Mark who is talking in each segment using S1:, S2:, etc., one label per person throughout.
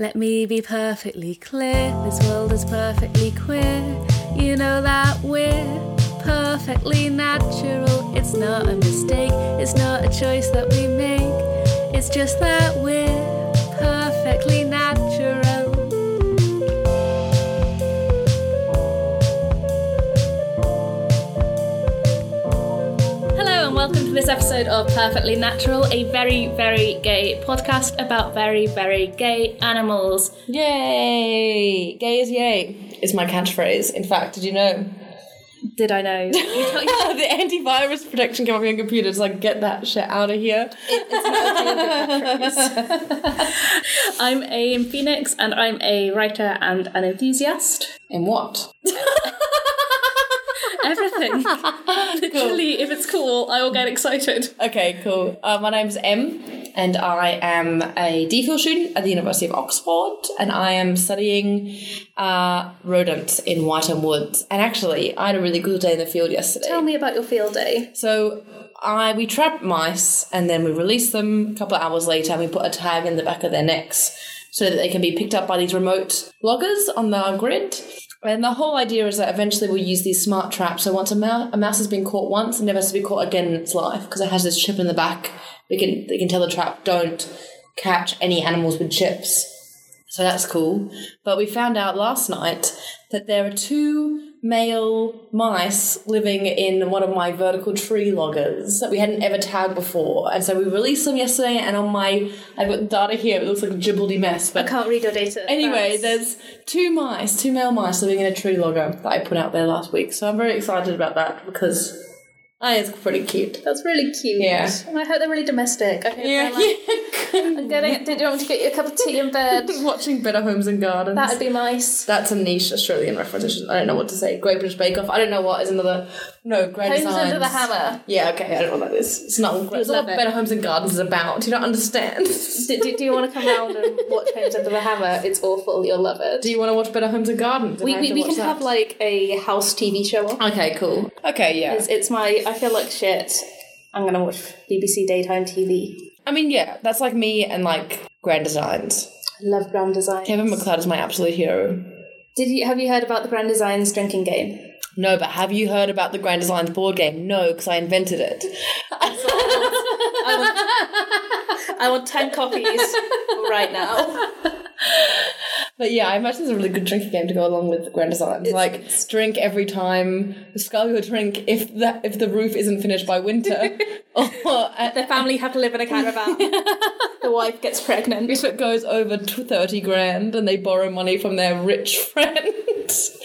S1: Let me be perfectly clear this world is perfectly queer. You know that we're perfectly natural. It's not a mistake, it's not a choice that we make. It's just that we're perfectly natural. To this episode of Perfectly Natural, a very, very gay podcast about very, very gay animals.
S2: Yay! Gay is yay is my catchphrase. In fact, did you know?
S1: Did I know? You told- you-
S2: the antivirus protection came up on your computer. It's like, get that shit out of here.
S1: I'm a Phoenix, and I'm a writer and an enthusiast.
S2: In what?
S1: Everything. Literally, if it's cool, I will get excited.
S2: Okay, cool. Uh, my name's Em, and I am a DPhil student at the University of Oxford, and I am studying uh, rodents in Wytham Woods. And actually, I had a really good day in the field yesterday.
S1: Tell me about your field day.
S2: So I we trap mice and then we release them a couple of hours later and we put a tag in the back of their necks so that they can be picked up by these remote loggers on the grid. And the whole idea is that eventually we'll use these smart traps. So once a, mouse, a mouse has been caught once, it never has to be caught again in its life because it has this chip in the back. We can they can tell the trap don't catch any animals with chips. So that's cool. But we found out last night that there are two male mice living in one of my vertical tree loggers that we hadn't ever tagged before. And so we released them yesterday and on my I've got data here, it looks like a gibbledy mess. But I
S1: Can't read your data.
S2: anyway,
S1: That's-
S2: there's two mice, two male mice living in a tree logger that I put out there last week. So I'm very excited about that because I think it's pretty cute.
S1: that's really cute.
S2: Yeah.
S1: I hope they're really domestic. I hope
S2: Yeah,
S1: they're like, I'm getting. Did you want me to get you a cup of tea in bed?
S2: Watching Better Homes and Gardens.
S1: That'd be nice.
S2: That's a niche Australian reference. I don't know what to say. Great British Bake Off. I don't know what is another. No, Grand
S1: Homes
S2: Designs.
S1: under the hammer.
S2: Yeah, okay. I don't know what that is. It's not. It's not what
S1: it.
S2: Better Homes and Gardens is about. You don't understand.
S1: Do, do, do you want to come round and watch Homes Under the Hammer? It's awful. You'll love it.
S2: Do you want to watch Better Homes and Gardens?
S1: we we, we can
S2: that?
S1: have like a house TV show on.
S2: Okay, cool. Okay, yeah.
S1: It's, it's my. I feel like shit. I'm gonna watch BBC daytime TV.
S2: I mean, yeah, that's like me and like Grand Designs.
S1: I love Grand Designs.
S2: Kevin McCloud is my absolute hero.
S1: Did you have you heard about the Grand Designs drinking game?
S2: No, but have you heard about the Grand Designs board game? No, because I invented it.
S1: I want ten copies right now.
S2: But yeah, I imagine it's a really good drinking game to go along with Grand Designs. like drink every time, scull your drink if the if the roof isn't finished by winter, or uh,
S1: The family have to live in a caravan. the wife gets pregnant.
S2: if it goes over thirty grand and they borrow money from their rich friends.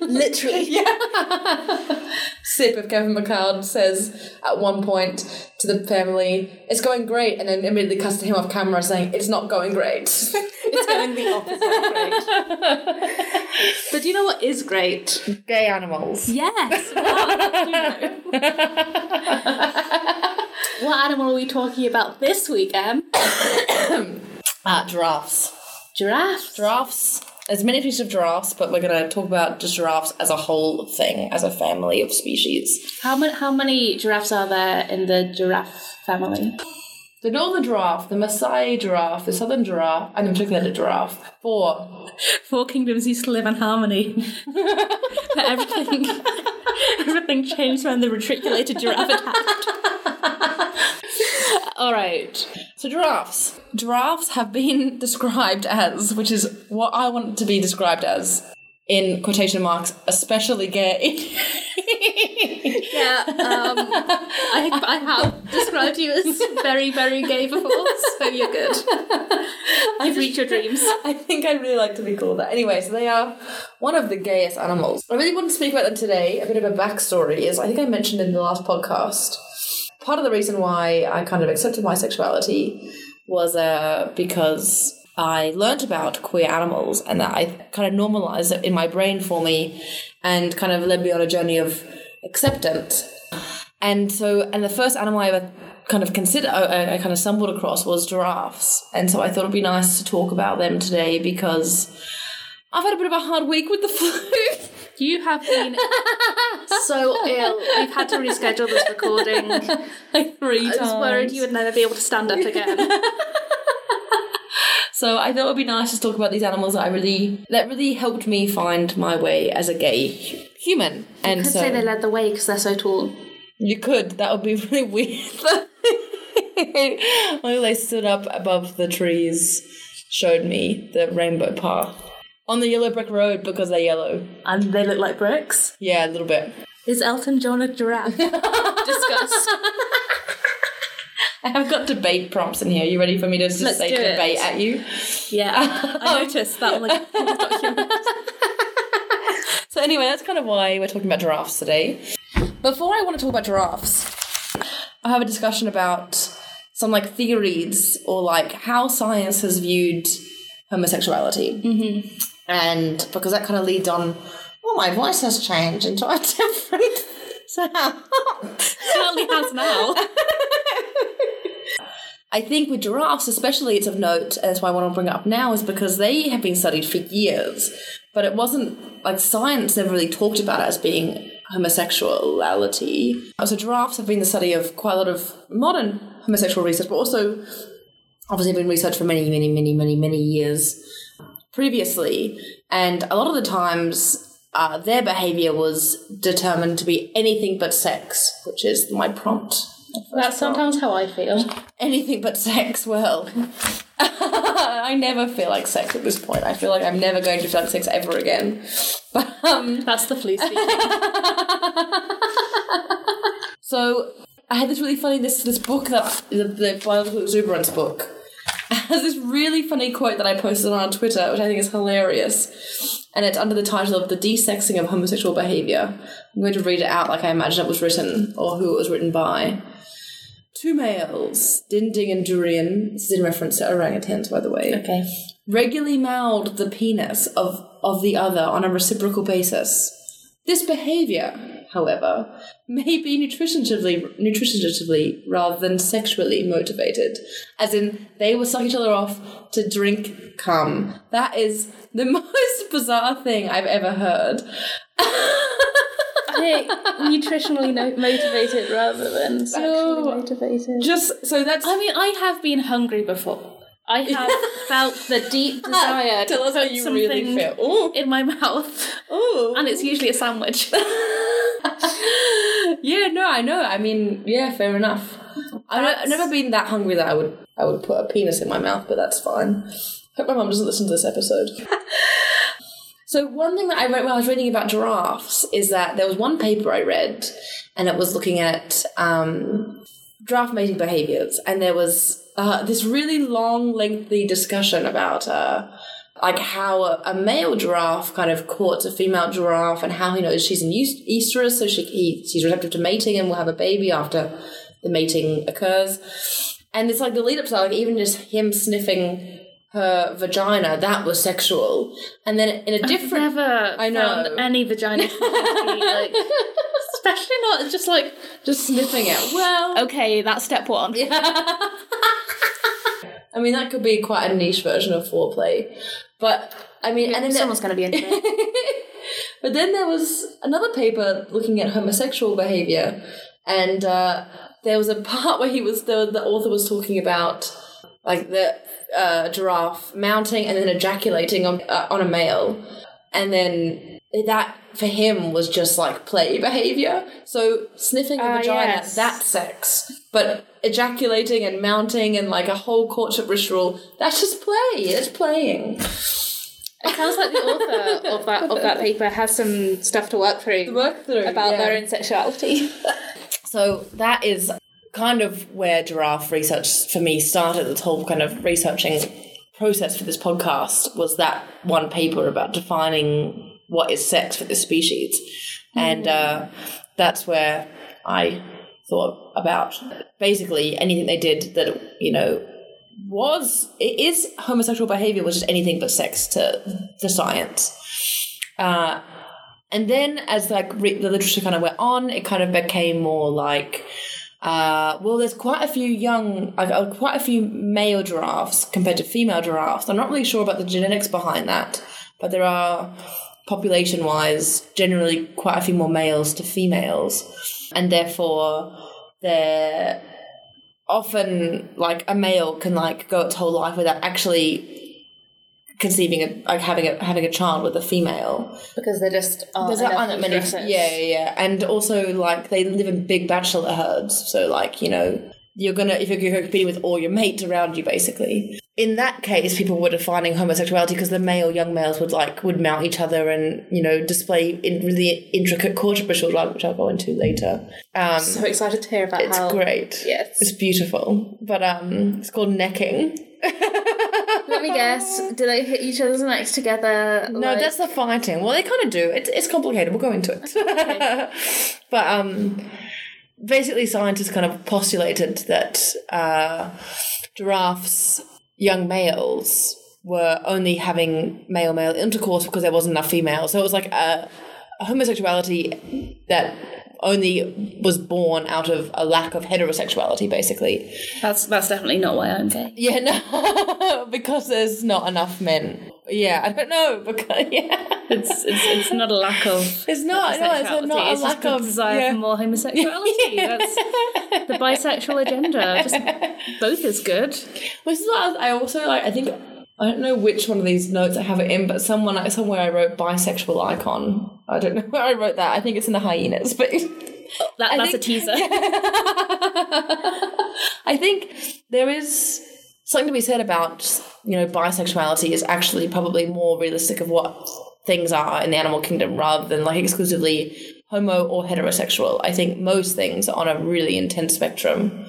S1: Literally. yeah.
S2: Sip if Kevin McCloud says at one point to the family, "It's going great," and then immediately cuts to him off camera saying, "It's not going great."
S1: It's going the opposite great. but do you know what is great?
S2: Gay animals.
S1: Yes. what animal are we talking about this week, Em?
S2: Ah, giraffes.
S1: Giraffe.
S2: Giraffes. There's many species of giraffes, but we're going to talk about just giraffes as a whole thing, as a family of species.
S1: How many how many giraffes are there in the giraffe family?
S2: The northern giraffe, the Maasai giraffe, the southern giraffe, and in particular the giraffe. Four.
S1: Four kingdoms used to live in harmony. but everything everything changed when the reticulated giraffe attacked. Alright.
S2: So giraffes. Giraffes have been described as, which is what I want to be described as, in quotation marks, especially gay.
S1: Yeah, um, I, I have described you as very, very gay before, so you're good. You've reached your dreams.
S2: I think I'd really like to be called that. Anyway, so they are one of the gayest animals. I really want to speak about them today. A bit of a backstory is I think I mentioned in the last podcast. Part of the reason why I kind of accepted my sexuality was uh, because I learnt about queer animals and that I kind of normalized it in my brain for me and kind of led me on a journey of acceptance. And so, and the first animal I ever kind of consider, I, I kind of stumbled across was giraffes. And so I thought it'd be nice to talk about them today because I've had a bit of a hard week with the flu.
S1: You have been so ill. We've had to reschedule this recording. I
S2: like three
S1: was worried you would never be able to stand up again.
S2: So I thought it would be nice to talk about these animals that I really that really helped me find my way as a gay hu- human. And
S1: Could
S2: so
S1: say they led the way because they're so tall.
S2: you could. That would be really weird. While they stood up above the trees, showed me the rainbow path on the yellow brick road because they're yellow.
S1: And they look like bricks.
S2: Yeah, a little bit.
S1: Is Elton John a giraffe? Discuss.
S2: I have got debate prompts in here. Are You ready for me to just
S1: Let's
S2: say
S1: do it.
S2: debate at you?
S1: Yeah, I noticed that on the, on the document.
S2: So anyway, that's kind of why we're talking about giraffes today. Before I want to talk about giraffes, I have a discussion about some like theories or like how science has viewed homosexuality. Mm-hmm. And because that kind of leads on, well, my voice has changed into a different sound.
S1: Certainly has now.
S2: I think with giraffes, especially, it's of note, and that's why I want to bring it up now, is because they have been studied for years, but it wasn't like science never really talked about it as being homosexuality. So giraffes have been the study of quite a lot of modern homosexual research, but also obviously been researched for many, many, many, many, many years previously, and a lot of the times. Uh, their behavior was determined to be anything but sex, which is my prompt.
S1: That's sometimes how I feel.
S2: anything but sex, well, I never feel like sex at this point. I feel like I'm never going to feel like sex ever again. But, um,
S1: That's the flu speaking.
S2: so I had this really funny this this book that the, the biological exuberance book has this really funny quote that I posted on Twitter, which I think is hilarious, and it's under the title of "The Desexing of Homosexual Behavior." I'm going to read it out like I imagine it was written or who it was written by. Two males, Dinding and Durian, this is in reference to orangutans, by the way,
S1: okay.
S2: regularly mauled the penis of, of the other on a reciprocal basis. This behavior, however, may be nutritionally, nutritionally rather than sexually motivated. As in, they will suck each other off to drink cum. That is the most bizarre thing I've ever heard.
S1: I think nutritionally no- motivated rather than sexually
S2: No.
S1: motivated.
S2: Just so that's.
S1: I mean, I have been hungry before. I have felt the deep desire
S2: Tell
S1: to
S2: us how you
S1: something
S2: really feel. Ooh,
S1: in my mouth,
S2: ooh.
S1: and it's usually a sandwich.
S2: yeah, no, I know. I mean, yeah, fair enough. That's... I've never been that hungry that I would I would put a penis in my mouth, but that's fine. Hope my mum doesn't listen to this episode. So one thing that I read when I was reading about giraffes is that there was one paper I read, and it was looking at um, giraffe mating behaviors, and there was uh, this really long, lengthy discussion about. Uh, like how a, a male giraffe kind of courts a female giraffe and how he knows she's eus- estrus, so she, he, she's receptive to mating and will have a baby after the mating occurs. And it's like the lead up to like even just him sniffing her vagina, that was sexual. And then in a different.
S1: Never
S2: I know.
S1: found any vagina like, especially not just like
S2: just sniffing it. Well,
S1: okay, that's step one. Yeah.
S2: I mean, that could be quite a niche version of foreplay. But, I mean, and then
S1: Someone's going to be into it.
S2: But then there was another paper looking at homosexual behavior, and uh, there was a part where he was the the author was talking about like the uh, giraffe mounting and then ejaculating on uh, on a male, and then that for him was just like play behavior. So sniffing a
S1: Ah,
S2: vagina,
S1: yes.
S2: that's sex, but ejaculating and mounting and like a whole courtship ritual, that's just play. It's playing.
S1: It sounds like the author of that of that paper has some stuff to work through
S2: Work through
S1: about
S2: yeah.
S1: their own sexuality.
S2: So that is kind of where giraffe research for me started. This whole kind of researching process for this podcast was that one paper about defining what is sex for this species, and uh, that's where I thought about basically anything they did that you know was it is homosexual behavior was just anything but sex to to science. Uh, and then as like re- the literature kind of went on, it kind of became more like, uh, well, there's quite a few young, uh, quite a few male giraffes compared to female giraffes. I'm not really sure about the genetics behind that, but there are population wise generally quite a few more males to females, and therefore they're often like a male can like go its whole life without actually conceiving a like having a having a child with a female.
S1: because there just aren't
S2: There's
S1: enough
S2: aren't that many. Yeah, yeah, yeah, and also like they live in big bachelor herds, so like you know you're gonna if you're competing with all your mates around you, basically. In that case, people were defining homosexuality because the male young males would like would mount each other and you know display in really intricate courtship rituals, which I'll go into later. Um,
S1: So excited to hear about
S2: it's
S1: how.
S2: great.
S1: Yes.
S2: it's beautiful, but um, it's called necking.
S1: Let me guess. Do they hit each other's necks together?
S2: No, that's the fighting. Well, they kind of do. It's it's complicated. We'll go into it. but um, basically, scientists kind of postulated that uh, giraffes, young males, were only having male male intercourse because there wasn't enough females. So it was like a, a homosexuality that only was born out of a lack of heterosexuality, basically.
S1: That's that's definitely not why I'm gay.
S2: Yeah, no, because there's not enough men. Yeah, I don't know because yeah,
S1: It's it's, it's not a lack of.
S2: it's not. No, it's not a
S1: it's
S2: lack of
S1: desire
S2: yeah.
S1: for more homosexuality. That's the bisexual agenda. Just both is good.
S2: This is what I I also like. I think I don't know which one of these notes I have it in, but someone somewhere I wrote bisexual icon. I don't know where I wrote that. I think it's in the hyenas, but
S1: That, that's
S2: think-
S1: a teaser.
S2: I think there is something to be said about you know bisexuality is actually probably more realistic of what things are in the animal kingdom rather than like exclusively homo or heterosexual. I think most things are on a really intense spectrum,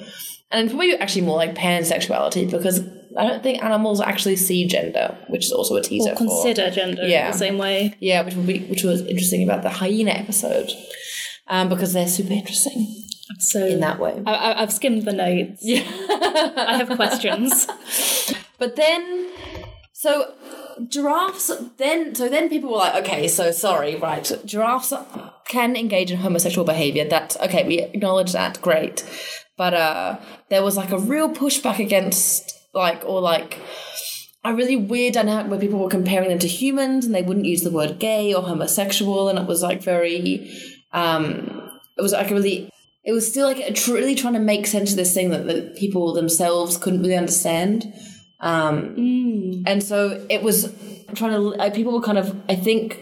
S2: and probably actually more like pansexuality because I don't think animals actually see gender, which is also a teaser
S1: Or
S2: for
S1: consider gender
S2: Yeah.
S1: in the same way.
S2: yeah, which would be which was interesting about the hyena episode. Um, because they're super interesting
S1: So
S2: in that way.
S1: I, I've skimmed the notes. Yeah. I have questions.
S2: But then, so giraffes, then, so then people were like, okay, so sorry, right, giraffes can engage in homosexual behavior. That's, okay, we acknowledge that, great. But uh, there was like a real pushback against, like, or like, a really weird dynamic where people were comparing them to humans and they wouldn't use the word gay or homosexual and it was like very um it was like a really it was still like a tr- really trying to make sense of this thing that, that people themselves couldn't really understand. Um and so it was trying to like, people were kind of i think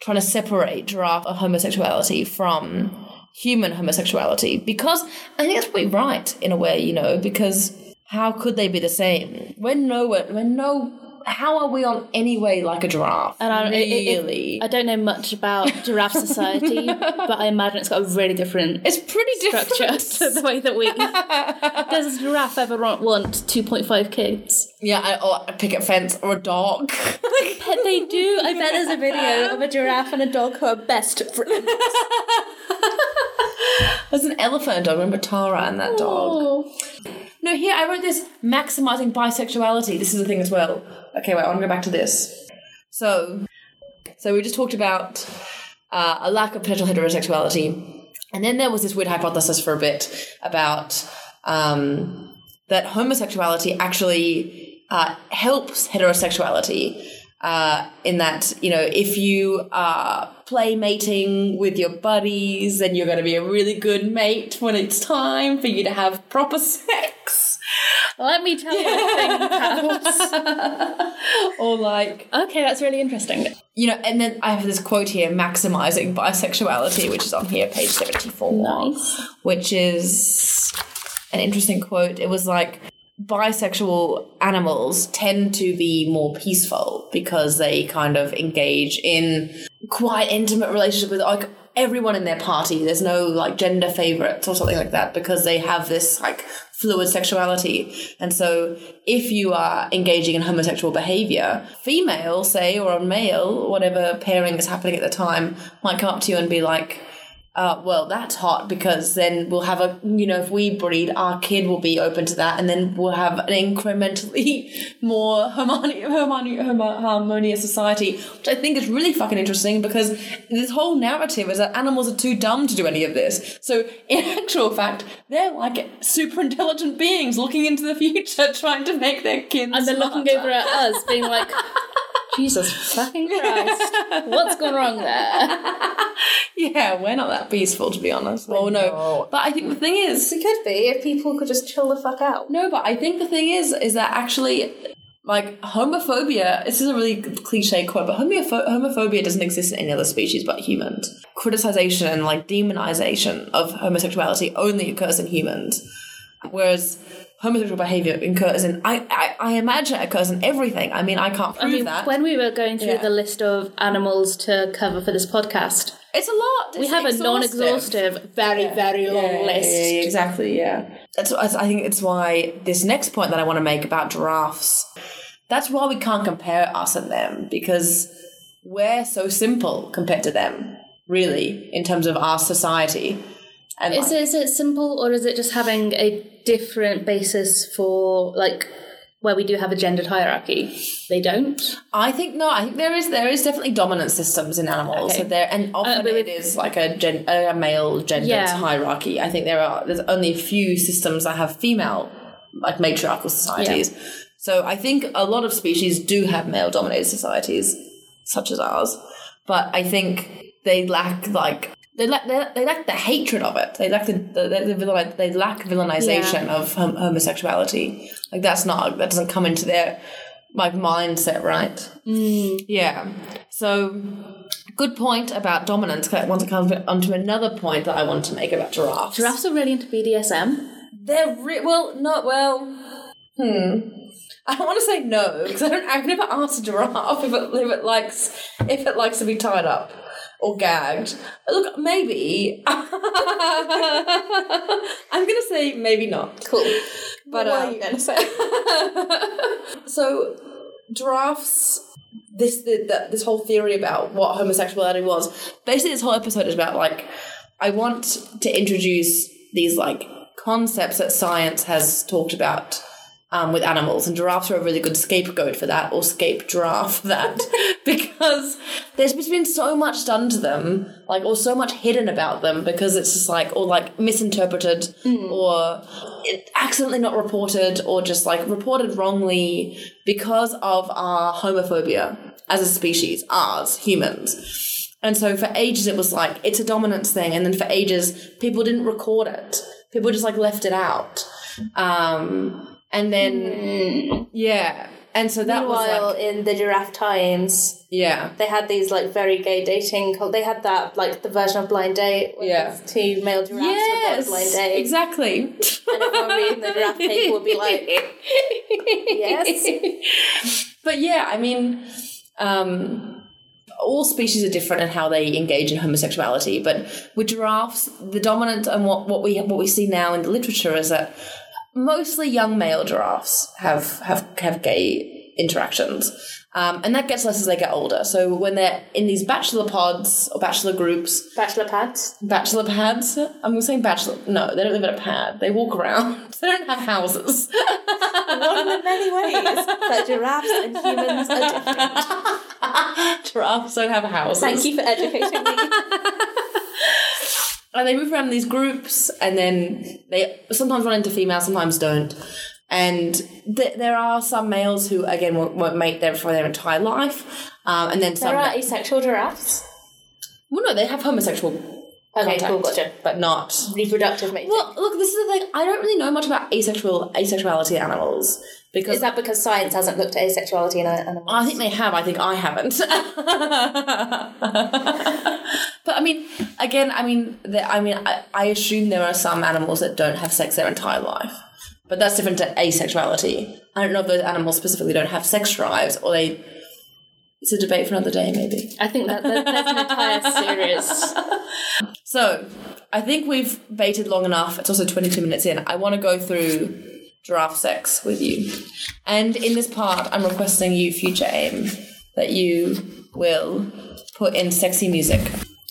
S2: trying to separate giraffe homosexuality from human homosexuality because i think that's pretty right in a way you know because how could they be the same when no when no how are we on any way like a giraffe
S1: And I, it- it-
S2: really
S1: I don't know much about giraffe society, but I imagine it's got a really different
S2: it's pretty different
S1: structure to the way that we. Does a giraffe ever want- want 2.5 kids?
S2: yeah I, or a picket fence or a dog
S1: Bet they do. I bet there's a video of a giraffe and a dog who are best friends.
S2: There's an elephant dog remember tara and that dog No, here I wrote this maximizing bisexuality. This is the thing as well. Okay, wait, I want to go back to this. So, so we just talked about uh, a lack of potential heterosexuality, and then there was this weird hypothesis for a bit about um, that homosexuality actually uh, helps heterosexuality. Uh, in that, you know, if you are playmating with your buddies, and you're going to be a really good mate when it's time for you to have proper sex.
S1: Let me tell you a thing.
S2: Or like,
S1: Okay, that's really interesting.
S2: you know, and then I have this quote here, maximizing bisexuality, which is on here, page 74.
S1: Nice.
S2: Which is an interesting quote. It was like, bisexual animals tend to be more peaceful because they kind of engage in quite intimate relationship with like everyone in their party. There's no like gender favorites or something like that because they have this like fluid sexuality. And so if you are engaging in homosexual behavior, female, say, or a male, whatever pairing is happening at the time, might come up to you and be like, uh, well, that's hot because then we'll have a, you know, if we breed, our kid will be open to that, and then we'll have an incrementally more harmoni- harmoni- harmonious society, which I think is really fucking interesting because this whole narrative is that animals are too dumb to do any of this. So, in actual fact, they're like super intelligent beings looking into the future, trying to make their kids.
S1: And they're looking over at us, being like, Jesus fucking Christ, what's gone wrong there?
S2: Yeah, we're not that peaceful, to be honest. Well, no. But I think the thing is,
S1: It could be if people could just chill the fuck out.
S2: No, but I think the thing is, is that actually, like homophobia. This is a really cliche quote, but homopho- homophobia doesn't exist in any other species but humans. Criticization and like demonization of homosexuality only occurs in humans, whereas homosexual behavior occurs in I, I, I imagine it occurs in everything. I mean, I can't prove
S1: I mean,
S2: that.
S1: when we were going through
S2: Yeah.
S1: the list of animals to cover for this podcast,
S2: it's a lot.
S1: we
S2: It's
S1: have a non-exhaustive, very, very long
S2: Yeah,
S1: list.
S2: Yeah, yeah, exactly. Yeah. That's- I think it's why this next point that I want to make about giraffes. That's why we can't compare us and them because we're so simple compared to them. Really, in terms of our society. And
S1: Is it, is it simple or is it just having a different basis for like where we do have a gendered hierarchy? They don't.
S2: I think no. I think there is there is definitely dominant systems in animals.
S1: Okay.
S2: So there and uh, often
S1: but
S2: it is like a gen, a male gendered
S1: Yeah.
S2: hierarchy. I think there are there's only a few systems that have female like matriarchal societies. Yeah. So I think a lot of species do have male dominated societies, such as ours. But I think they lack like they lack they, they lack the hatred of it. They lack the, the, the, villain, they lack villainization of hom- homosexuality. Like that's not that doesn't come into their like mindset, right? Yeah. So good point about dominance. I want to come onto another point that I want to make about giraffes.
S1: Giraffes are really into BDSM.
S2: They're re- well, not well. Hmm. I don't want to say no because I don't. I've never asked a giraffe if it, if it likes if it likes to be tied up or gagged. Look, maybe. I'm gonna say maybe not.
S1: Cool.
S2: But
S1: what
S2: um,
S1: are you gonna say?
S2: so giraffes this the, the, this whole theory about what homosexuality was basically this whole episode is about like i want to introduce these like concepts that science has talked about um, with animals and giraffes are a really good scapegoat for that or scape giraffe for that because there's been so much done to them like or so much hidden about them because it's just like or like misinterpreted or accidentally not reported or just like reported wrongly because of our homophobia as a species ours humans. And so for ages it was like it's a dominance thing and then for ages people didn't record it. People just like left it out. Um and then yeah and so that was like
S1: in the Giraffe Times,
S2: yeah
S1: they had these like very gay dating. They had that like the version of Blind Date.
S2: Yeah.
S1: Two male giraffes would go on
S2: yes
S1: blind date.
S2: exactly
S1: And everyone reading the giraffe paper would be like, yes.
S2: but yeah, I mean, um, all species are different in how they engage in homosexuality. But with giraffes, the dominant and what, what we what we see now in the literature is that mostly young male giraffes have have have gay interactions. Um, and that gets less as they get older. So when they're in these bachelor pods or bachelor groups,
S1: Bachelor pads.
S2: bachelor pads. I'm saying bachelor. No, they don't live in a pad. They walk around. They don't have houses.
S1: One of the many ways that giraffes and humans are different.
S2: Giraffes don't have houses.
S1: Thank you for educating me.
S2: And they move around in these groups, and then they sometimes run into females, sometimes don't. And th- there are some males who, again, won't, won't mate there for their entire life. Um, and then some.
S1: There are asexual giraffes.
S2: well, no, they have homosexual
S1: Okay,
S2: contact,
S1: cool, gotcha.
S2: but not.
S1: Reproductive mating.
S2: Well, look, this is the thing. I don't really know much about asexual asexuality animals because
S1: Is that because science hasn't looked at asexuality in animals?
S2: I think they have. I think I haven't. but I mean, again, I mean, the, I mean, I, I assume there are some animals that don't have sex their entire life, but that's different to asexuality. I don't know if those animals specifically don't have sex drives, or they. It's a debate for another day, maybe.
S1: I think that, that there's an entire series.
S2: So, I think we've baited long enough. It's also 22 minutes in. I want to go through giraffe sex with you. And in this part, I'm requesting you, future Em, that you will put in sexy music.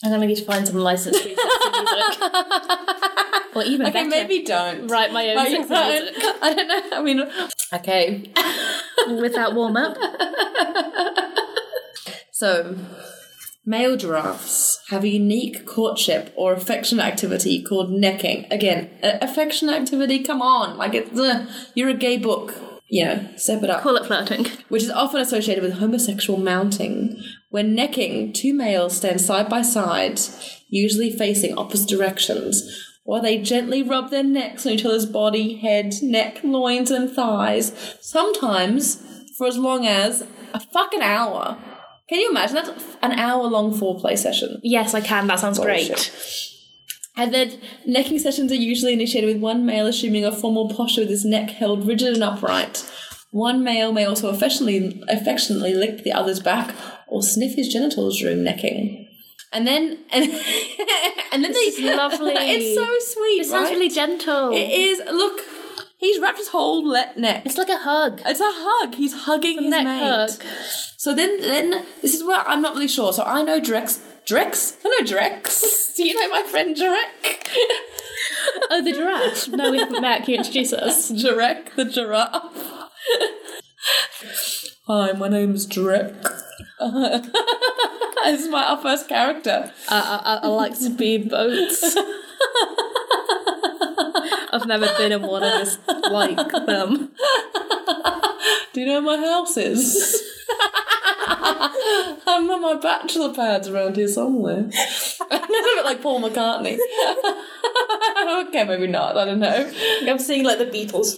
S1: I'm gonna need to find some licensed music. or even
S2: Okay,
S1: better,
S2: maybe don't.
S1: write my own
S2: Like,
S1: music
S2: I don't know. I mean, okay.
S1: without warm up.
S2: So, male giraffes have a unique courtship or affection activity called necking. Again, affection activity, come on. Like, it's, uh, you're a gay book. You know, step it up.
S1: Call it flirting.
S2: Which is often associated with homosexual mounting. When necking, two males stand side by side, usually facing opposite directions, while they gently rub their necks on each other's body, head, neck, loins, and thighs, sometimes for as long as a fucking hour. Can you imagine that's an hour long foreplay session?
S1: Yes, I can. That sounds great.
S2: And then necking sessions are usually initiated with one male assuming a formal posture with his neck held rigid and upright. One male may also affectionately, affectionately lick the other's back or sniff his genitals during necking. And then, and, and then
S1: This
S2: they,
S1: is lovely.
S2: it's so sweet.
S1: It sounds really gentle.
S2: It is. Look, he's wrapped his whole neck.
S1: It's like a hug.
S2: It's a hug. He's hugging his
S1: neck
S2: mate.
S1: hug.
S2: So then, then this is where I'm not really sure. So I know Drex. Drex? I know Drex. Do you know my friend Drek?
S1: Oh, the giraffe. No, we haven't met. Can you introduce us?
S2: Drek the giraffe. Hi, my name's Drek. this is my our first character.
S1: I, I, I like speed boats. I've never been in one and just like them.
S2: Do you know where my house is? I'm on my bachelor pads around here somewhere. A bit like Paul McCartney. okay, maybe not. I don't know.
S1: I'm seeing like the Beatles.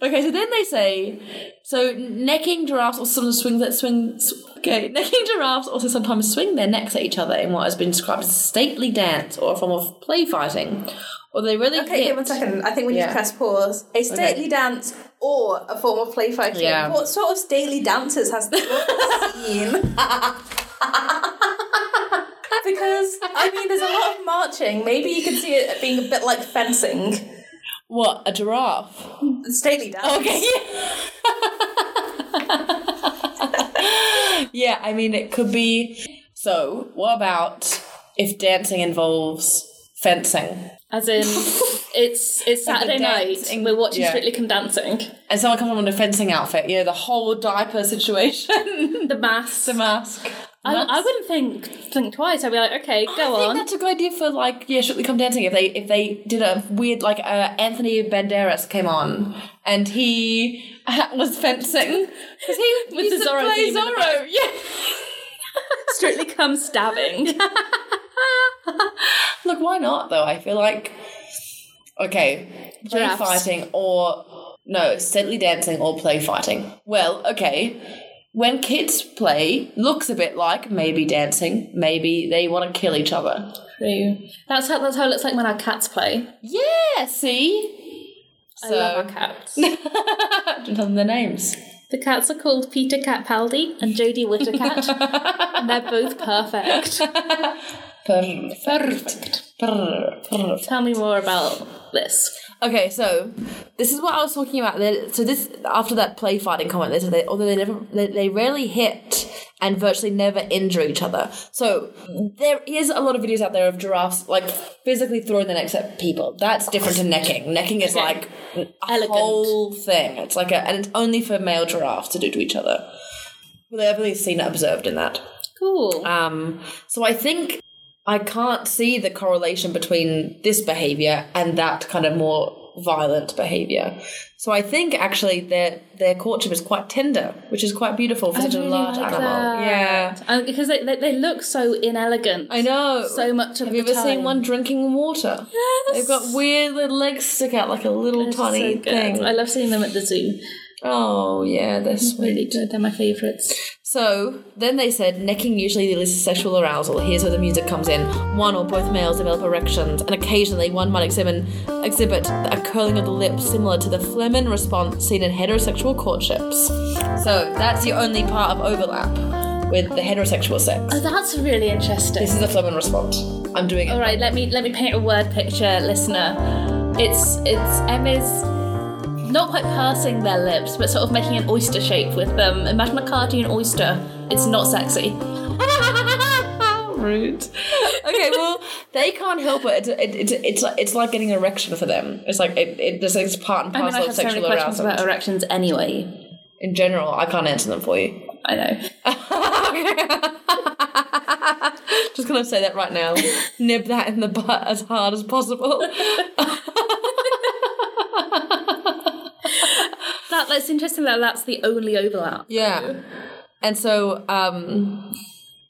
S2: Okay, so then they say, so necking giraffes also sometimes swing that swing. Okay, necking giraffes also sometimes swing their necks at each other in what has been described as a stately dance or a form of play fighting. Or they really
S3: Okay,
S2: hit.
S3: okay, one second. I think we need
S2: Yeah.
S3: to press pause. A stately dance or a form of play fighting.
S2: Yeah.
S3: What sort of stately dances has the seen? because I mean, there's a lot of marching. Maybe you could see it being a bit like fencing.
S2: What a giraffe?
S3: Stately dance.
S2: Okay. yeah, I mean it could be. So, what about if dancing involves fencing?
S1: As in, it's it's Saturday night.
S2: dancing-
S1: We're watching
S2: yeah.
S1: Strictly Come Dancing.
S2: And someone comes on in a fencing outfit, you know, the whole diaper situation,
S1: The mask.
S2: the mask.
S1: I, I wouldn't think think twice. I'd be like, okay, go on.
S2: I think
S1: on.
S2: that's a good idea for like yeah, Strictly Come Dancing. If they if they did a weird like uh, Anthony Banderas came on and he was fencing because he
S1: With
S2: used
S1: the
S2: to
S1: Zorro
S2: play
S1: theme in the
S2: Zorro. Yeah.
S1: Strictly Come stabbing.
S2: Look, why not though? I feel like okay, play
S1: Giraffes.
S2: fighting or no, steadily dancing or play fighting. Well, okay. When kids play, looks a bit like maybe mm-hmm. dancing, maybe they want to kill each other.
S1: True. That's how that's how it looks like when our cats play.
S2: Yeah, see?
S1: I love our cats.
S2: Tell them their names.
S1: The cats are called Peter Capaldi and Jodie Whittacat, and they're both perfect.
S2: Perfect. Perfect.
S1: Tell me more about this.
S2: Okay, so this is what I was talking about. So this after that play fighting comment, they said they although they never they, they rarely hit and virtually never injure each other. So there is a lot of videos out there of giraffes like physically throwing their necks at people. That's different to necking. Necking is like a
S1: Elegant.
S2: whole thing. It's like a and it's only for male giraffes to do to each other. Well, I've only seen it observed in that.
S1: Cool.
S2: Um, so I think I can't see the correlation between this behavior and that kind of more violent behavior. So I think actually their their courtship is quite tender, which is quite beautiful for
S1: I
S2: such a large
S1: like
S2: animal.
S1: that.
S2: Yeah.
S1: And because they, they, they look so inelegant.
S2: I know.
S1: So much of
S2: Have you ever seen one drinking water?
S1: Yes.
S2: They've got weird little legs stick out like a little
S1: They're
S2: tiny
S1: so
S2: thing.
S1: I love seeing them at the zoo.
S2: Oh yeah, they're sweet.
S1: Really good. They're my favourites.
S2: So then they said necking usually elicits sexual arousal. Here's where the music comes in. One or both males develop erections, and occasionally one might exhibit, exhibit a curling of the lips similar to the flehmen response seen in heterosexual courtships. So that's the only part of overlap with the heterosexual sex.
S1: Oh, that's really interesting.
S2: This is the flehmen response. I'm doing it.
S1: All right, let me let me paint a word picture, listener. It's it's Emma's not quite pursing their lips, but sort of making an oyster shape with them. Imagine a cartoon oyster. It's not sexy.
S2: Rude. okay, well, they can't help it. It's, it, it's, it's, like, it's like getting an erection for them. It's like it, it, it's, it's part and
S1: I mean,
S2: parcel
S1: I
S2: of
S1: have so many
S2: sexual
S1: questions
S2: arousal.
S1: about erections anyway.
S2: In general, I can't answer them for you.
S1: I know.
S2: Just gonna say that right now. Nib that in the butt as hard as possible.
S1: That that's interesting that that's the only overlap.
S2: yeah. And so, um,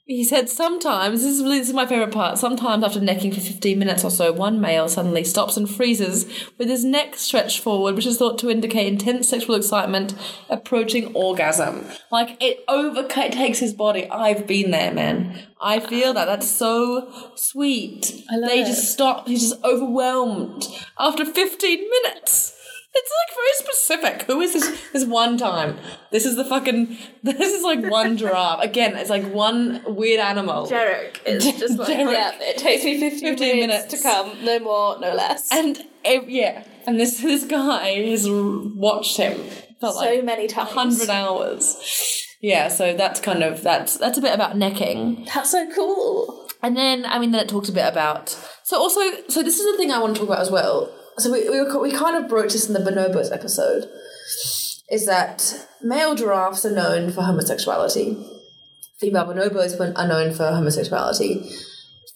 S2: he said sometimes this is this is my favorite part. Sometimes after necking for fifteen minutes or so, one male suddenly stops and freezes with his neck stretched forward, which is thought to indicate intense sexual excitement approaching orgasm. Like it overtakes his body. I've been there, man. I feel that. That's so sweet.
S4: I love
S2: they
S4: it.
S2: just stop. He's just overwhelmed after fifteen minutes. It's like very specific. Who is this? This one time. This is the fucking. This is like one giraffe. Again, it's like one weird animal.
S1: Derek is just like,
S2: Derek.
S1: yeah, it takes me 15,
S2: 15
S1: minutes,
S2: minutes.
S1: to come, no more, no less.
S2: And yeah, and this this guy has watched him for
S1: so
S2: like
S1: many times.
S2: hundred hours. Yeah, so that's kind of that's that's a bit about necking.
S1: That's so cool.
S2: And then, I mean, then it talks a bit about. So also, so this is the thing I want to talk about as well. So we we, we kind of broached this in the bonobos episode, is that male giraffes are known for homosexuality. Female bonobos are known for homosexuality.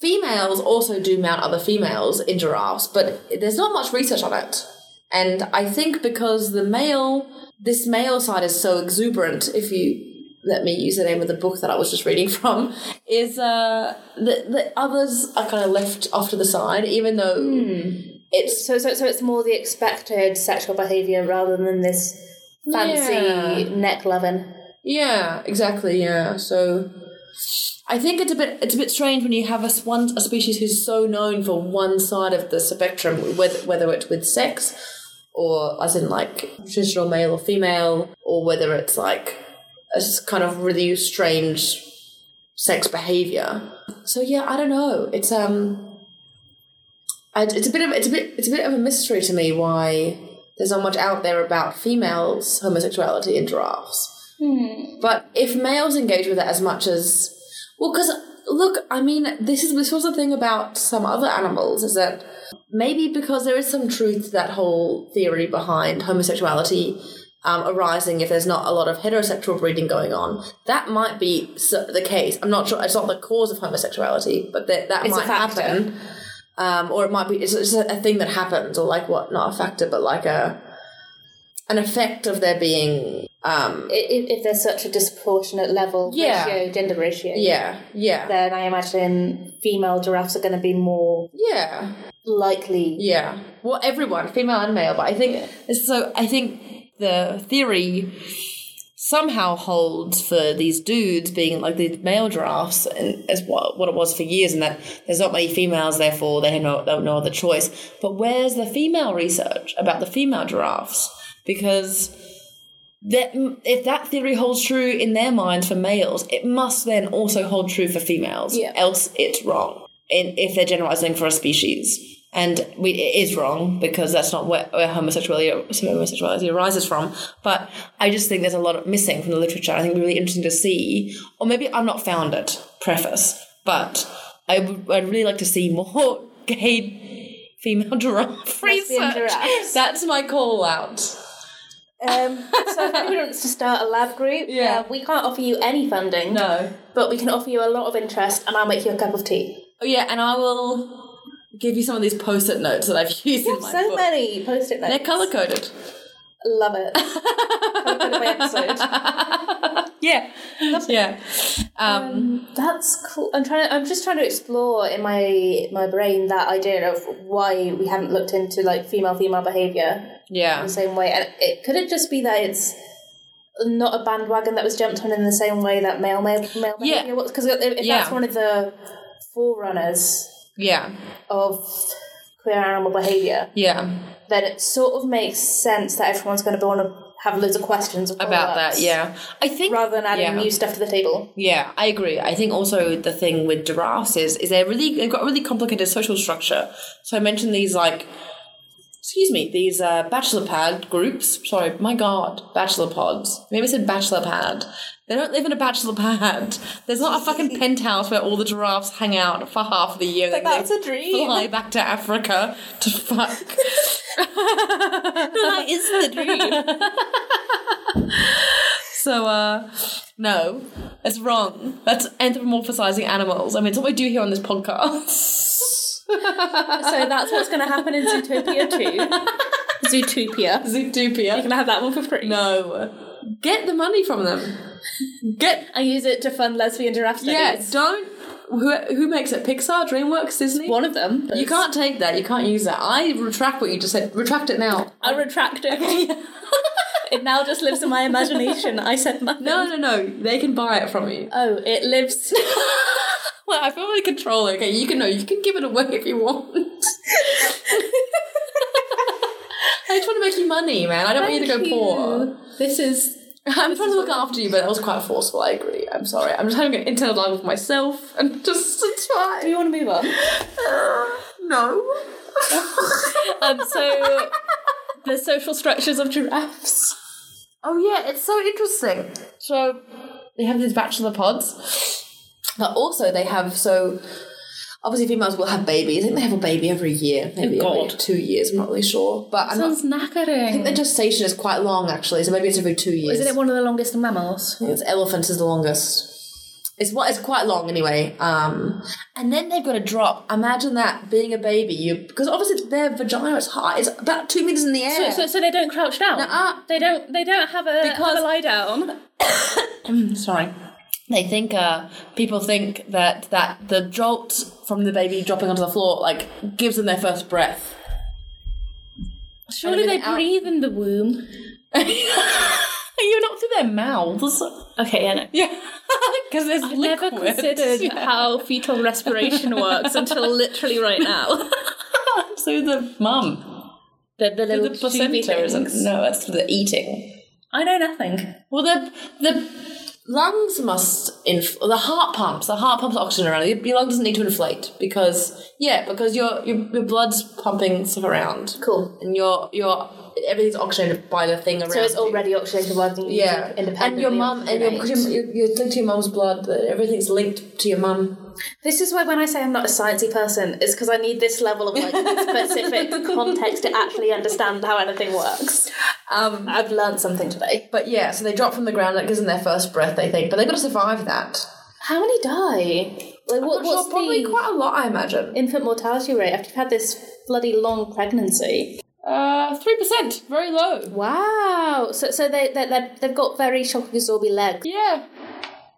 S2: Females also do mount other females in giraffes, but there's not much research on it. And I think because the male, this male side is so exuberant, if you let me use the name of the book that I was just reading from, is uh, the, the others are kind of left off to the side, even though it's.
S1: So, so, so it's more the expected sexual behaviour rather than this fancy
S2: Yeah.
S1: neck loving.
S2: Yeah, exactly, yeah. So. I think it's a bit it's a bit strange when you have a one a species who's so known for one side of the spectrum, whether whether it's with sex, or as in like traditional male or female, or whether it's like a kind of really strange sex behavior. So yeah, I don't know. It's um, I, it's a bit of it's a bit it's a bit of a mystery to me why there's not much out there about females' homosexuality in giraffes. But if males engage with it as much as well, because look, I mean, this is this was the thing about some other animals is that maybe because there is some truth to that whole theory behind homosexuality um, arising if there's not a lot of heterosexual breeding going on. That might be the case. I'm not sure. It's not the cause of homosexuality, but that that
S1: It's
S2: might happen. Um, or it might be it's, it's a thing that happens, or like what? Not a factor, but like a an effect of there being um,
S1: If, if there's such a disproportionate level
S2: Yeah.
S1: ratio, gender ratio,
S2: yeah, yeah,
S1: then I imagine female giraffes are going to be more
S2: yeah.
S1: likely.
S2: Yeah. Well, everyone, female and male, but I think so. I think the theory somehow holds for these dudes being like the male giraffes, and as what what it was for years, and that there's not many females, therefore they have no, they have no other choice. But where's the female research about the female giraffes? Because that if that theory holds true in their minds for males, it must then also hold true for females.
S1: Yeah.
S2: Else, it's wrong. In, if they're generalizing for a species, and we, it is wrong because that's not where, where homosexuality homosexuality arises from. But I just think there's a lot of missing from the literature. I think it'd be really interesting to see, or maybe I'm not found it. Preface, but I would I'd really like to see more gay female giraffe research. That's my call out.
S1: Um, so if anyone wants to start a lab group,
S2: Yeah.
S1: uh, we can't offer you any funding,
S2: No.
S1: but we can offer you a lot of interest, and I'll make you a cup of tea.
S2: Oh yeah, and I will give you some of these post-it notes that I've used in my
S1: so
S2: book.
S1: many post-it notes.
S2: They're color coded.
S1: Love it. Episode.
S2: Yeah, yeah. Um,
S1: That's cool. I'm trying. To, I'm just trying to explore in my my brain that idea of why we haven't looked into like female female behavior
S2: yeah,
S1: the same way. And it could it just be that it's not a bandwagon that was jumped on in the same way that male male male
S2: Yeah.
S1: behavior was? Because if, if
S2: Yeah.
S1: that's one of the forerunners
S2: yeah,
S1: of queer animal behavior,
S2: yeah.
S1: then it sort of makes sense that everyone's going to want to have loads of questions
S2: About that, yeah. I think
S1: rather than adding
S2: yeah.
S1: new stuff to the table.
S2: Yeah, I agree. I think also the thing with giraffes is is they're really they've got a really complicated social structure. So I mentioned these like excuse me, these uh, bachelor pad groups. Sorry, my god, bachelor pods. Maybe I said bachelor pad. They don't live in a bachelor pad. There's not a fucking penthouse where all the giraffes hang out for half the year. And
S1: that's a dream.
S2: Fly back to Africa to fuck. that is the dream. So, uh, no, it's wrong. That's anthropomorphizing animals. I mean, it's what we do here on this podcast.
S1: So that's what's going to happen in Zootopia too. Zootopia.
S2: Zootopia.
S1: You're going to have that one for free.
S2: No. Get the money from them. Get
S1: I use it to fund lesbian giraffe studies.
S2: yeah. Don't who who makes it? Pixar, DreamWorks, Disney.
S1: One of them.
S2: You can't take that. You can't use that. I retract what you just said. Retract it now.
S1: I retract it. it now just lives in my imagination. I said nothing.
S2: No, no, no. They can buy it from you.
S1: Oh, it lives.
S2: Well, I feel like control. Okay, you can know. You can give it away if you want. I just want to make you money, man. I don't want you to go
S1: Thank
S2: poor.
S1: This is.
S2: I'm trying to look after you, but that was quite forceful. I agree. I'm sorry. I'm just having an internal dialogue with myself and just to
S1: Do you want to move on?
S2: Uh, no.
S1: and um, so the social structures of giraffes.
S2: Oh yeah, it's so interesting. So they have these bachelor pods, but also they have so obviously females will have babies. I think they have a baby every year, maybe
S1: Oh,
S2: every two years. I'm not really sure, but I'm not,
S1: Sounds knackering.
S2: I think the gestation is quite long actually. So maybe it's every two years.
S1: Isn't it one of the longest mammals?
S2: It's elephants is the longest. It's what it's quite long anyway. Um, and then they've got to drop. Imagine that being a baby, you because obviously their vagina is high. It's about two meters in the
S1: So,
S2: air.
S1: so, so they don't crouch down.
S2: Nuh-uh.
S1: They don't. They don't have a,
S2: Because-
S1: have a lie down.
S2: Sorry. They think uh, people think that that the jolt from the baby dropping onto the floor like gives them their first breath.
S1: Surely they
S2: out-
S1: breathe in the womb.
S2: You're not through their mouths.
S1: Okay, yeah, no.
S2: Yeah, because there's
S1: I've never considered
S2: Yeah.
S1: how fetal respiration works until literally right now.
S2: so the mum.
S1: The, the
S2: Through
S1: little
S2: the placenta, isn't
S1: things.
S2: No, that's the eating.
S1: I know nothing.
S2: Well, the the lungs must inf- the heart pumps. The heart pumps oxygen around. Your, your lung doesn't need to inflate because yeah, because your your, your blood's pumping stuff around.
S1: Cool.
S2: and your your everything's oxygenated by the thing around.
S1: So it's already oxygenated rather than
S2: yeah,
S1: independently.
S2: and your mum and your because you're, you're, you're linked to your mum's blood. That everything's linked to your mum.
S1: This is why when I say I'm not a sciencey person, it's because I need this level of like specific context to actually understand how anything works.
S2: Um,
S1: I've learned something today.
S2: but yeah, so they drop from the ground. That gives them their first breath. They think, but they've got to survive that.
S1: How many die? Like, what,
S2: not sure,
S1: what's
S2: probably
S1: the
S2: quite a lot, I imagine.
S1: infant mortality rate after you've had this bloody long pregnancy?
S2: Uh, three percent, very low.
S1: Wow. So so they they they they've got very shock absorbing legs.
S2: Yeah,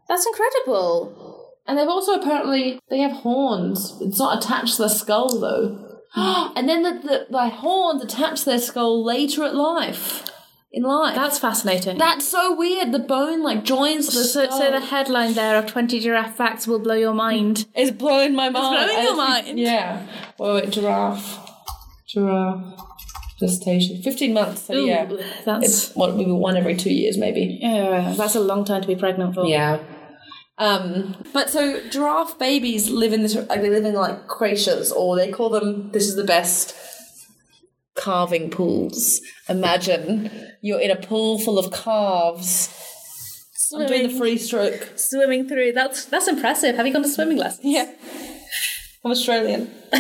S1: That's incredible.
S2: and they've also apparently they have horns. It's not attached to the skull though. and then the, the the horns attach to their skull later at life, in life.
S1: That's fascinating.
S2: That's so weird. The bone like joins the
S1: so,
S2: skull.
S1: so the headline there of 20 giraffe facts will blow your mind.
S2: It's blowing my mind.
S1: It's
S2: blowing
S1: your mind.
S2: Yeah. Wait, wait, giraffe. Giraffe. Gestation. 15 months. So yeah.
S1: That's
S2: It's what, maybe one every two years, maybe.
S1: yeah, that's a long time to be pregnant for.
S2: Yeah. Um, but so giraffe babies live in this, like they live in like creches, or they call them, this is the best, calving pools. Imagine you're in a pool full of calves. I'm doing the
S1: Swimming,
S2: free stroke.
S1: swimming through. That's that's impressive. Have you gone to swimming lessons?
S2: Yeah. I'm Australian.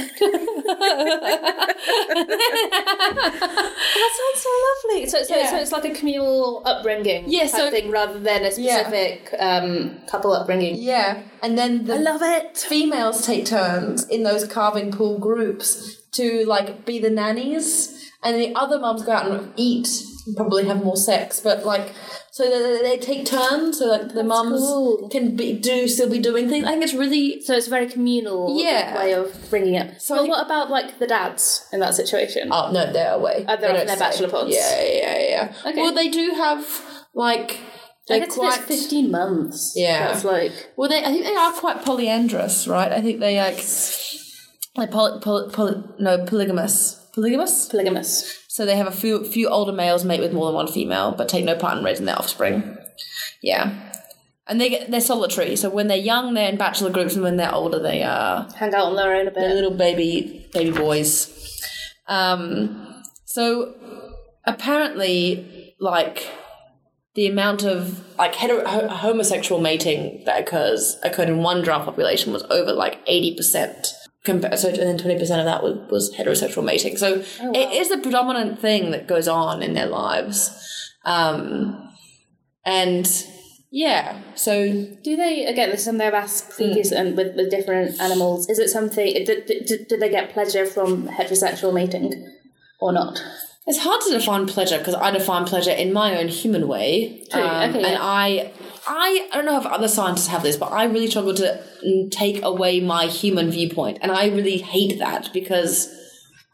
S1: That sounds so lovely. So, so,
S2: Yeah.
S1: so it's like a communal upbringing
S2: Yeah, so-
S1: thing rather than a specific um, couple upbringing.
S2: Yeah. And then the
S1: I love it.
S2: females take turns in those calving pool groups to like be the nannies and the other mums go out and eat probably have more sex but like so they, they take turns so like the mums
S1: cool.
S2: can be do still be doing things i think it's really
S1: So it's a very communal
S2: Yeah.
S1: way of bringing it.
S2: So I-
S1: what about like the dads in that situation?
S2: oh no they're away
S1: Oh, they're
S2: They
S1: in their
S2: stay.
S1: bachelor pods.
S2: yeah yeah yeah
S1: Okay.
S2: well they do have like
S1: I
S2: they're
S1: guess
S2: quite
S1: it's fifteen months.
S2: Yeah.
S1: that's like
S2: Well, they I think they are quite polyandrous, right? I think they like like poly, poly, poly, no polygamous, polygamous.
S1: polygamous.
S2: So they have a few few older males mate with more than one female, but take no part in raising their offspring. Yeah, and they get they're solitary. So when they're young, they're in bachelor groups, and when they're older, they are
S1: Hang out on their own a
S2: they're little baby baby boys. Um, so apparently, like the amount of like hetero- homosexual mating that occurs occurred in one giraffe population was over like eighty percent. Compa- so and then twenty percent of that was, was heterosexual mating. So it is the predominant thing that goes on in their lives, um, and yeah. So
S1: Do they again? This is something I've asked
S2: Hmm.
S1: and with, with different animals. Is it something? Did, did, did they get pleasure from heterosexual mating, or not?
S2: It's hard to define pleasure because I define pleasure in my own human way. Um,
S5: okay,
S2: and
S5: yeah.
S2: I, I, I don't know if other scientists have this, but I really struggle to take away my human viewpoint, and I really hate that because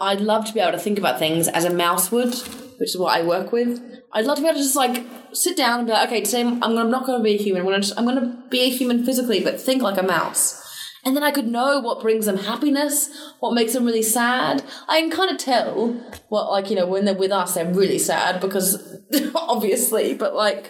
S2: I'd love to be able to think about things as a mouse would, which is what I work with. I'd love to be able to just like sit down and be like, okay, today I'm, I'm not going to be a human. I'm going to I'm going to be a human physically, but think like a mouse. And then I could know what brings them happiness, what makes them really sad. I can kind of tell what, like, you know, when they're with us, they're really sad because obviously, but like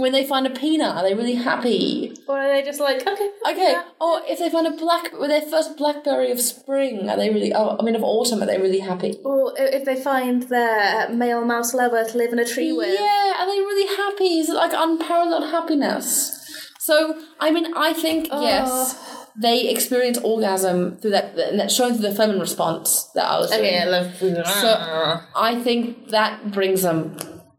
S2: when they find a peanut, are they really happy?
S5: Or are they just like, okay,
S2: Okay.
S5: yeah.
S2: Or if they find a black, with their first blackberry of spring, are they really, oh, I mean, of autumn, are they really happy?
S5: Or if they find their male mouse lover to live in a tree with.
S2: Yeah, are they really happy? Is it like unparalleled happiness? So, I mean, I think, oh. yes, they experience orgasm through that, and that's shown through the flehmen response that I was oh, doing.
S5: Okay, I love.
S2: So I think that brings them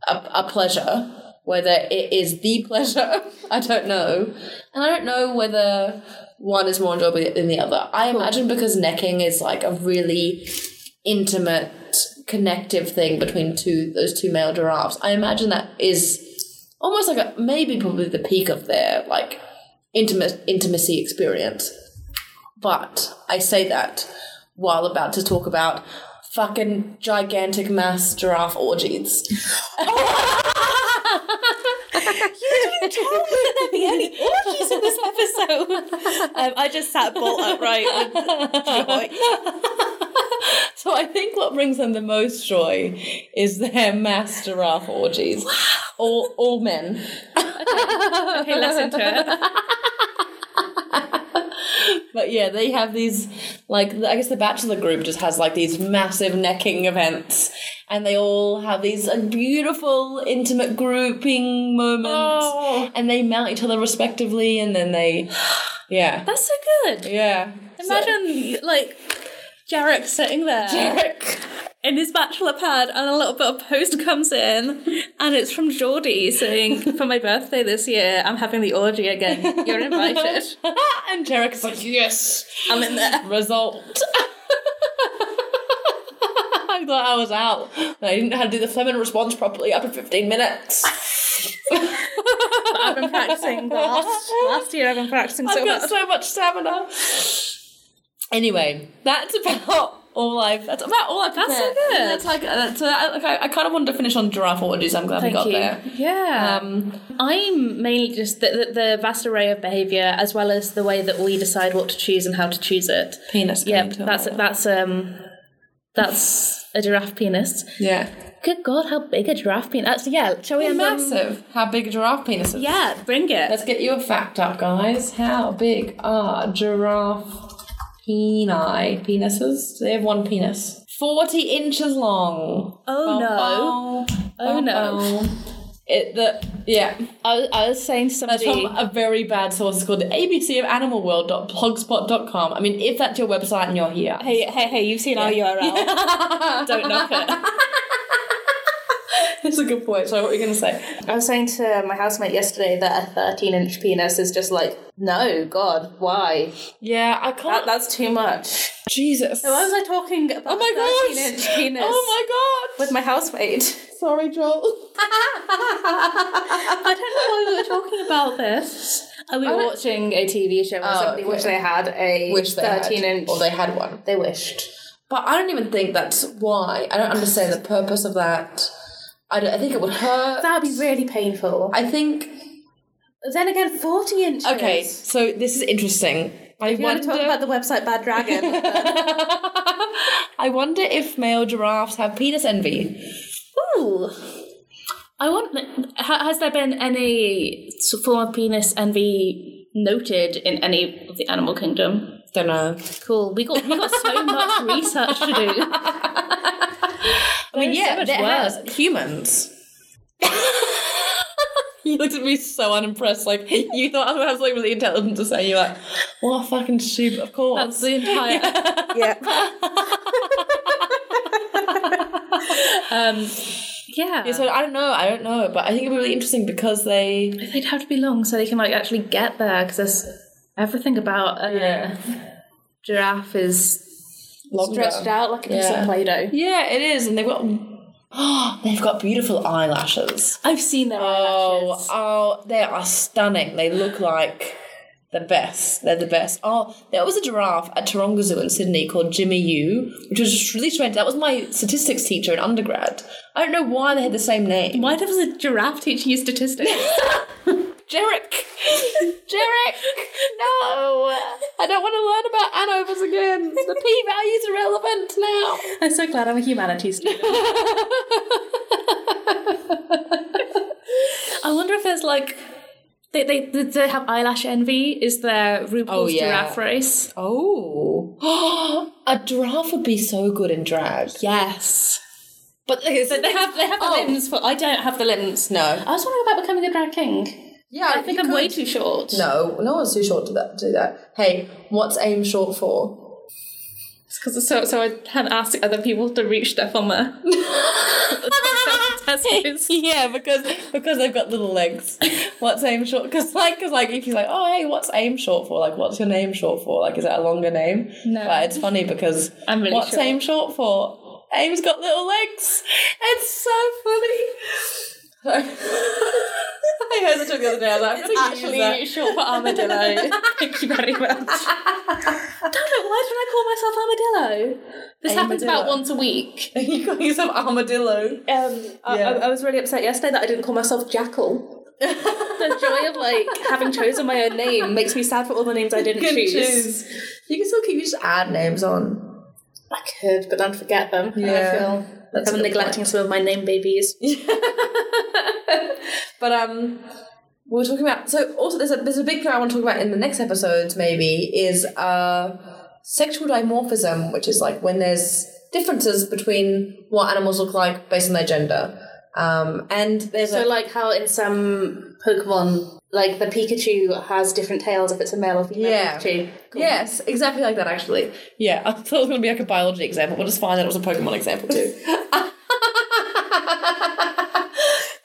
S2: a, a pleasure, whether it is the pleasure, I don't know. And I don't know whether one is more enjoyable than the other. I imagine because necking is like a really intimate, connective thing between two those two male giraffes. I imagine that is almost like a maybe probably the peak of their like intimate intimacy experience. But I say that while about to talk about fucking gigantic mass giraffe orgies.
S1: there'd be any orgies in this episode. Um, I just sat bolt upright with joy.
S2: So I think what brings them the most joy is their mass giraffe orgies. All all men.
S1: Okay, listen to it.
S2: But yeah, they have these like I guess the bachelor group just has like these massive necking events, and they all have these like, beautiful intimate grouping moments, oh. and they mount each other respectively, and then they, yeah,
S1: That's so good.
S2: yeah.
S1: Imagine like Jarek sitting there
S2: Derek.
S1: In his bachelor pad, and a little bit of post comes in, and it's from Geordie saying, "For my birthday this year, I'm having the orgy again. You're invited."
S2: and is like, yes,
S1: I'm in there.
S2: result. I thought I was out. I didn't know how to do the flehmen response properly after 15 minutes.
S1: I've been practicing last last year. I've been practicing so
S2: I've got
S1: much.
S2: so much stamina. Anyway, that's about all I've. That's about all I've.
S1: That's so good.
S2: That's like that's. Uh, like I, I kind of wanted to finish on giraffe orgies. I'm glad we got there.
S1: Yeah.
S2: Um,
S1: I'm mainly just the, the, the vast array of behaviour as well as the way that we decide what to choose and how to choose it.
S2: penis.
S1: Yeah, that's that's um that's a giraffe penis.
S2: yeah.
S1: Good God, how big a giraffe penis? That's, yeah, shall we um,
S2: massive. How big a giraffe penis is?
S1: Yeah, bring it.
S2: Let's get you a fact up, guys. How big are giraffe peni? Penises? Do They have one penis. 40 inches long.
S1: Oh, no. Oh, no.
S2: It, the, yeah.
S1: I, was- I was saying
S2: That's
S1: somebody.
S2: from a very bad source. It's called the ABC of Animal World animalworld.blogspot.com. I mean, if that's your website and you're here.
S1: Hey, hey, hey! You've seen our URL. Don't knock it.
S2: That's a good point. So, what were you going to say?
S5: I was saying to my housemate yesterday that a 13 inch penis is just like, no, God, why?
S2: Yeah, I can't.
S5: that's too much.
S2: Jesus.
S5: Why was I talking about
S2: Oh my
S5: a
S2: god!
S5: 13 inch penis
S2: Oh my god!
S5: with my housemate?
S2: Sorry, Joel.
S1: I don't know why we were talking about this.
S5: Are we were watching a TV show where
S2: Oh,
S5: somebody
S2: okay.
S5: wished they had a
S2: Wish
S5: 13 inch.
S2: or they had one.
S5: They wished.
S2: But I don't even think that's why. I don't understand the purpose of that. I, don't, I think it would hurt.
S5: That would be really painful.
S2: I think.
S5: then again, 40 inches.
S2: Okay, so this is interesting. I
S5: You want
S2: wonder.
S5: to talk about the website Bad Dragon?
S2: I wonder if male giraffes have penis envy.
S1: Ooh. I want. Has there been any form of penis envy noted in any of the animal kingdom?
S2: Don't know.
S1: Cool. We got we got so much research to do.
S2: I mean,
S1: There's so
S2: yeah,
S1: much
S2: there
S1: work.
S2: has humans. you looked at me so unimpressed, like you thought I was have something really intelligent to say. You're like, "What fucking stupid?" Of course.
S1: That's the entire.
S5: yeah.
S1: Um, yeah.
S2: Yeah, so I don't know. I don't know, but I think it'd be really interesting because they.
S1: They'd have to be long so they can like actually get there because there's everything about a
S2: Yeah.
S1: giraffe is
S2: Longer.
S5: Stretched out like a piece
S2: Yeah.
S5: of Play Doh.
S2: Yeah, it is, and they've got They've got beautiful eyelashes.
S6: I've seen their
S2: Oh,
S6: eyelashes.
S2: oh, they are stunning. They look like the best. They're the best. Oh, there was a giraffe at Taronga Zoo in Sydney called Jimmy U, which was just really strange. That was my statistics teacher in undergrad. I don't know why they had the same name.
S6: Why does a giraffe teaching you statistics?
S2: Jarek! Jarek! No! I don't want to learn about ANOVAs again. The p value's irrelevant now.
S6: I'm so glad I'm a humanities student. I wonder if there's like they they they have eyelash envy. Is there RuPaul's
S2: Oh, yeah.
S6: giraffe race?
S2: Oh. a giraffe would be so good in drag.
S6: Yes.
S2: But they
S6: They have they have the
S2: Oh.
S6: limbs for I don't have the limbs.
S2: No.
S6: I was wondering about becoming a drag king.
S2: Yeah,
S6: I think I'm way too short.
S2: No, no one's too short to that, do that. Hey, what's Em short for?
S6: It's Because so so I can't ask other people to reach there. Tesco's.
S2: yeah, because because they've got little legs. What's Em short? Because like, cause like if you're like, oh hey, what's Em short for? Like, what's your name short for? Like, is that a longer name?
S6: No.
S2: But it's funny because
S6: I'm really
S2: what's. Em short for? Em's got little legs. It's so funny. I heard the joke the other day. I was like, I'm use.
S6: Actually, short for armadillo. Thank you very much. Damn it! Why did I call myself armadillo? This happens about once a week.
S2: you call yourself armadillo.
S6: Um, I,
S2: Yeah.
S6: I, I was really upset yesterday that I didn't call myself Jackal. the joy of like having chosen my own name makes me sad for all the names I didn't
S2: You
S6: choose.
S2: choose. You can still keep you just add names on.
S6: I could, but then forget them. And I feel
S2: that's
S6: I'm neglecting some of my name babies.
S2: But um, we were talking about. So also, there's a there's a big thing I want to talk about in the next episodes. Maybe is uh sexual dimorphism, which is like when there's differences between what animals look like based on their gender. Um, and there's
S3: So
S2: a
S3: like how in some Pokemon, like the Pikachu has different tails if it's a male or female
S2: Yeah.
S3: Pikachu. Cool.
S2: Yes, exactly like that actually. Yeah, I thought it was going to be like a biology example. We'll just find out it was a Pokemon example too.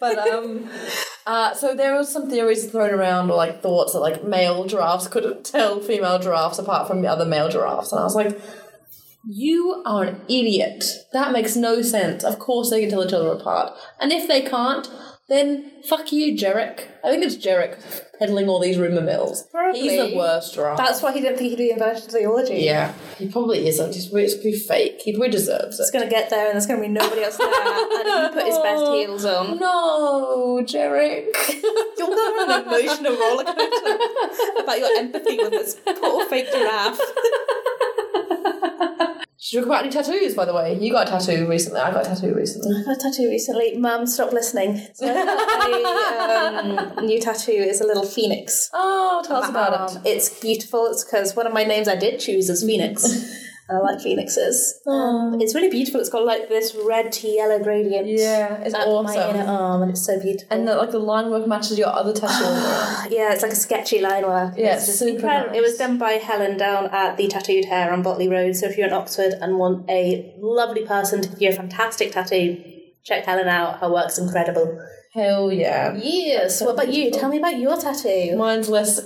S2: but um uh so there was some theories thrown around or like thoughts that like male giraffes couldn't tell female giraffes apart from the other male giraffes. And I was like, you are an idiot. That makes no sense. Of course they can tell each other apart. And if they can't, then fuck you, Jarek. I think it's Jarek peddling all these rumour mills. He's the worst giraffe.
S3: That's why he didn't think he'd do inverted zoology.
S2: Yeah, he probably isn't. He's it's pretty fake. He probably deserves it.
S3: It's
S2: it.
S3: gonna get there and there's gonna be nobody else there and he put his best oh, heels on.
S2: No, Jarek.
S3: you're go on an emotional roller coaster about your empathy with this poor fake giraffe.
S2: Should we talk about any tattoos, by the way? You got a tattoo recently. I got a tattoo recently.
S3: I got a tattoo recently. Mum, stop listening. So a um, new tattoo is a little phoenix.
S2: Oh, tell us about
S3: Um,
S2: it.
S3: It's beautiful. It's because one of my names I did choose is Phoenix. I like phoenixes. Um, it's really beautiful. It's got like this red to yellow gradient.
S2: Yeah, it's
S3: up my inner arm, and it's so beautiful.
S2: And the, like the line work matches your other tattoo.
S3: yeah, it's like a sketchy line work.
S2: Yeah,
S3: it's
S2: super
S3: incredible.
S2: nice.
S3: It was done by Helen down at the Tattooed Hair on Botley Road. So if you're in Oxford and want a lovely person to give you a fantastic tattoo, check Helen out. Her work's incredible.
S2: Hell yeah.
S3: Yes. What about you? Tell me about your tattoo.
S2: Mine's less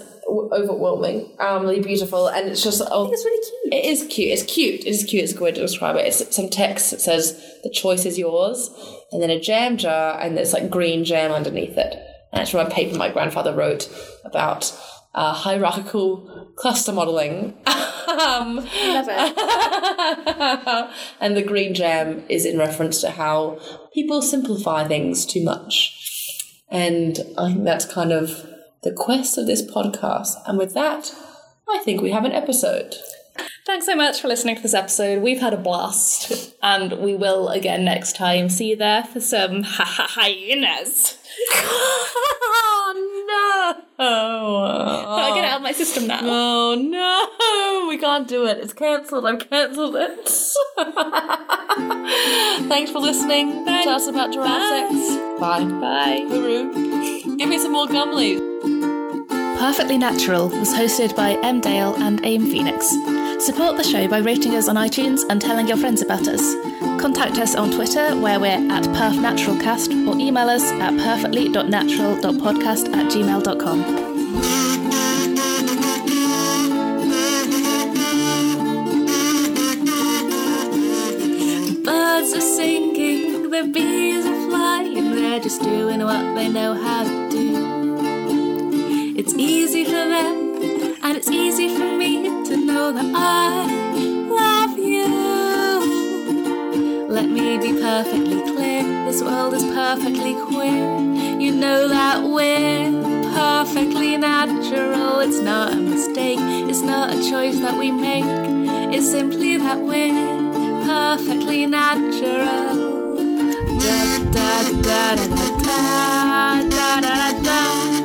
S2: overwhelming, um, really beautiful, and it's just oh,
S3: It's really cute.
S2: It is cute. It's cute. It is cute. It's a good way to describe it. It's some text that says the choice is yours, and then a jam jar, and there's like green jam underneath it. And it's from a paper my grandfather wrote about uh, hierarchical cluster modeling. um,
S3: Love it.
S2: and the green jam is in reference to how people simplify things too much. And I think that's kind of the quest of this podcast. And with that, I think we have an episode.
S6: Thanks so much for listening to this episode. We've had a blast, and we will again next time. See you there for some ha ha hyenas.
S2: oh no!
S6: Get it out of my system now.
S2: Oh no! We can't do it. It's cancelled. I've cancelled it. Thanks for listening. Tell us about giraffe sex. Bye.
S6: Bye.
S2: Hooroo. Give me some more gum leaves.
S1: Perfectly Natural was hosted by M. Dale and Em Phoenix. Support the show by rating us on iTunes and telling your friends about us. Contact us on Twitter, where we're at perfnaturalcast, or email us at perfectly.natural.podcast at gmail.com. Birds are singing, the bees are flying, they're just doing what they know how to do. It's easy for them, and it's easy for me to know that I love you. Let me be perfectly clear, this world is perfectly queer. You know that we're perfectly natural. It's not a mistake, it's not a choice that we make. It's simply that we're perfectly natural. Da da da da da da da da da.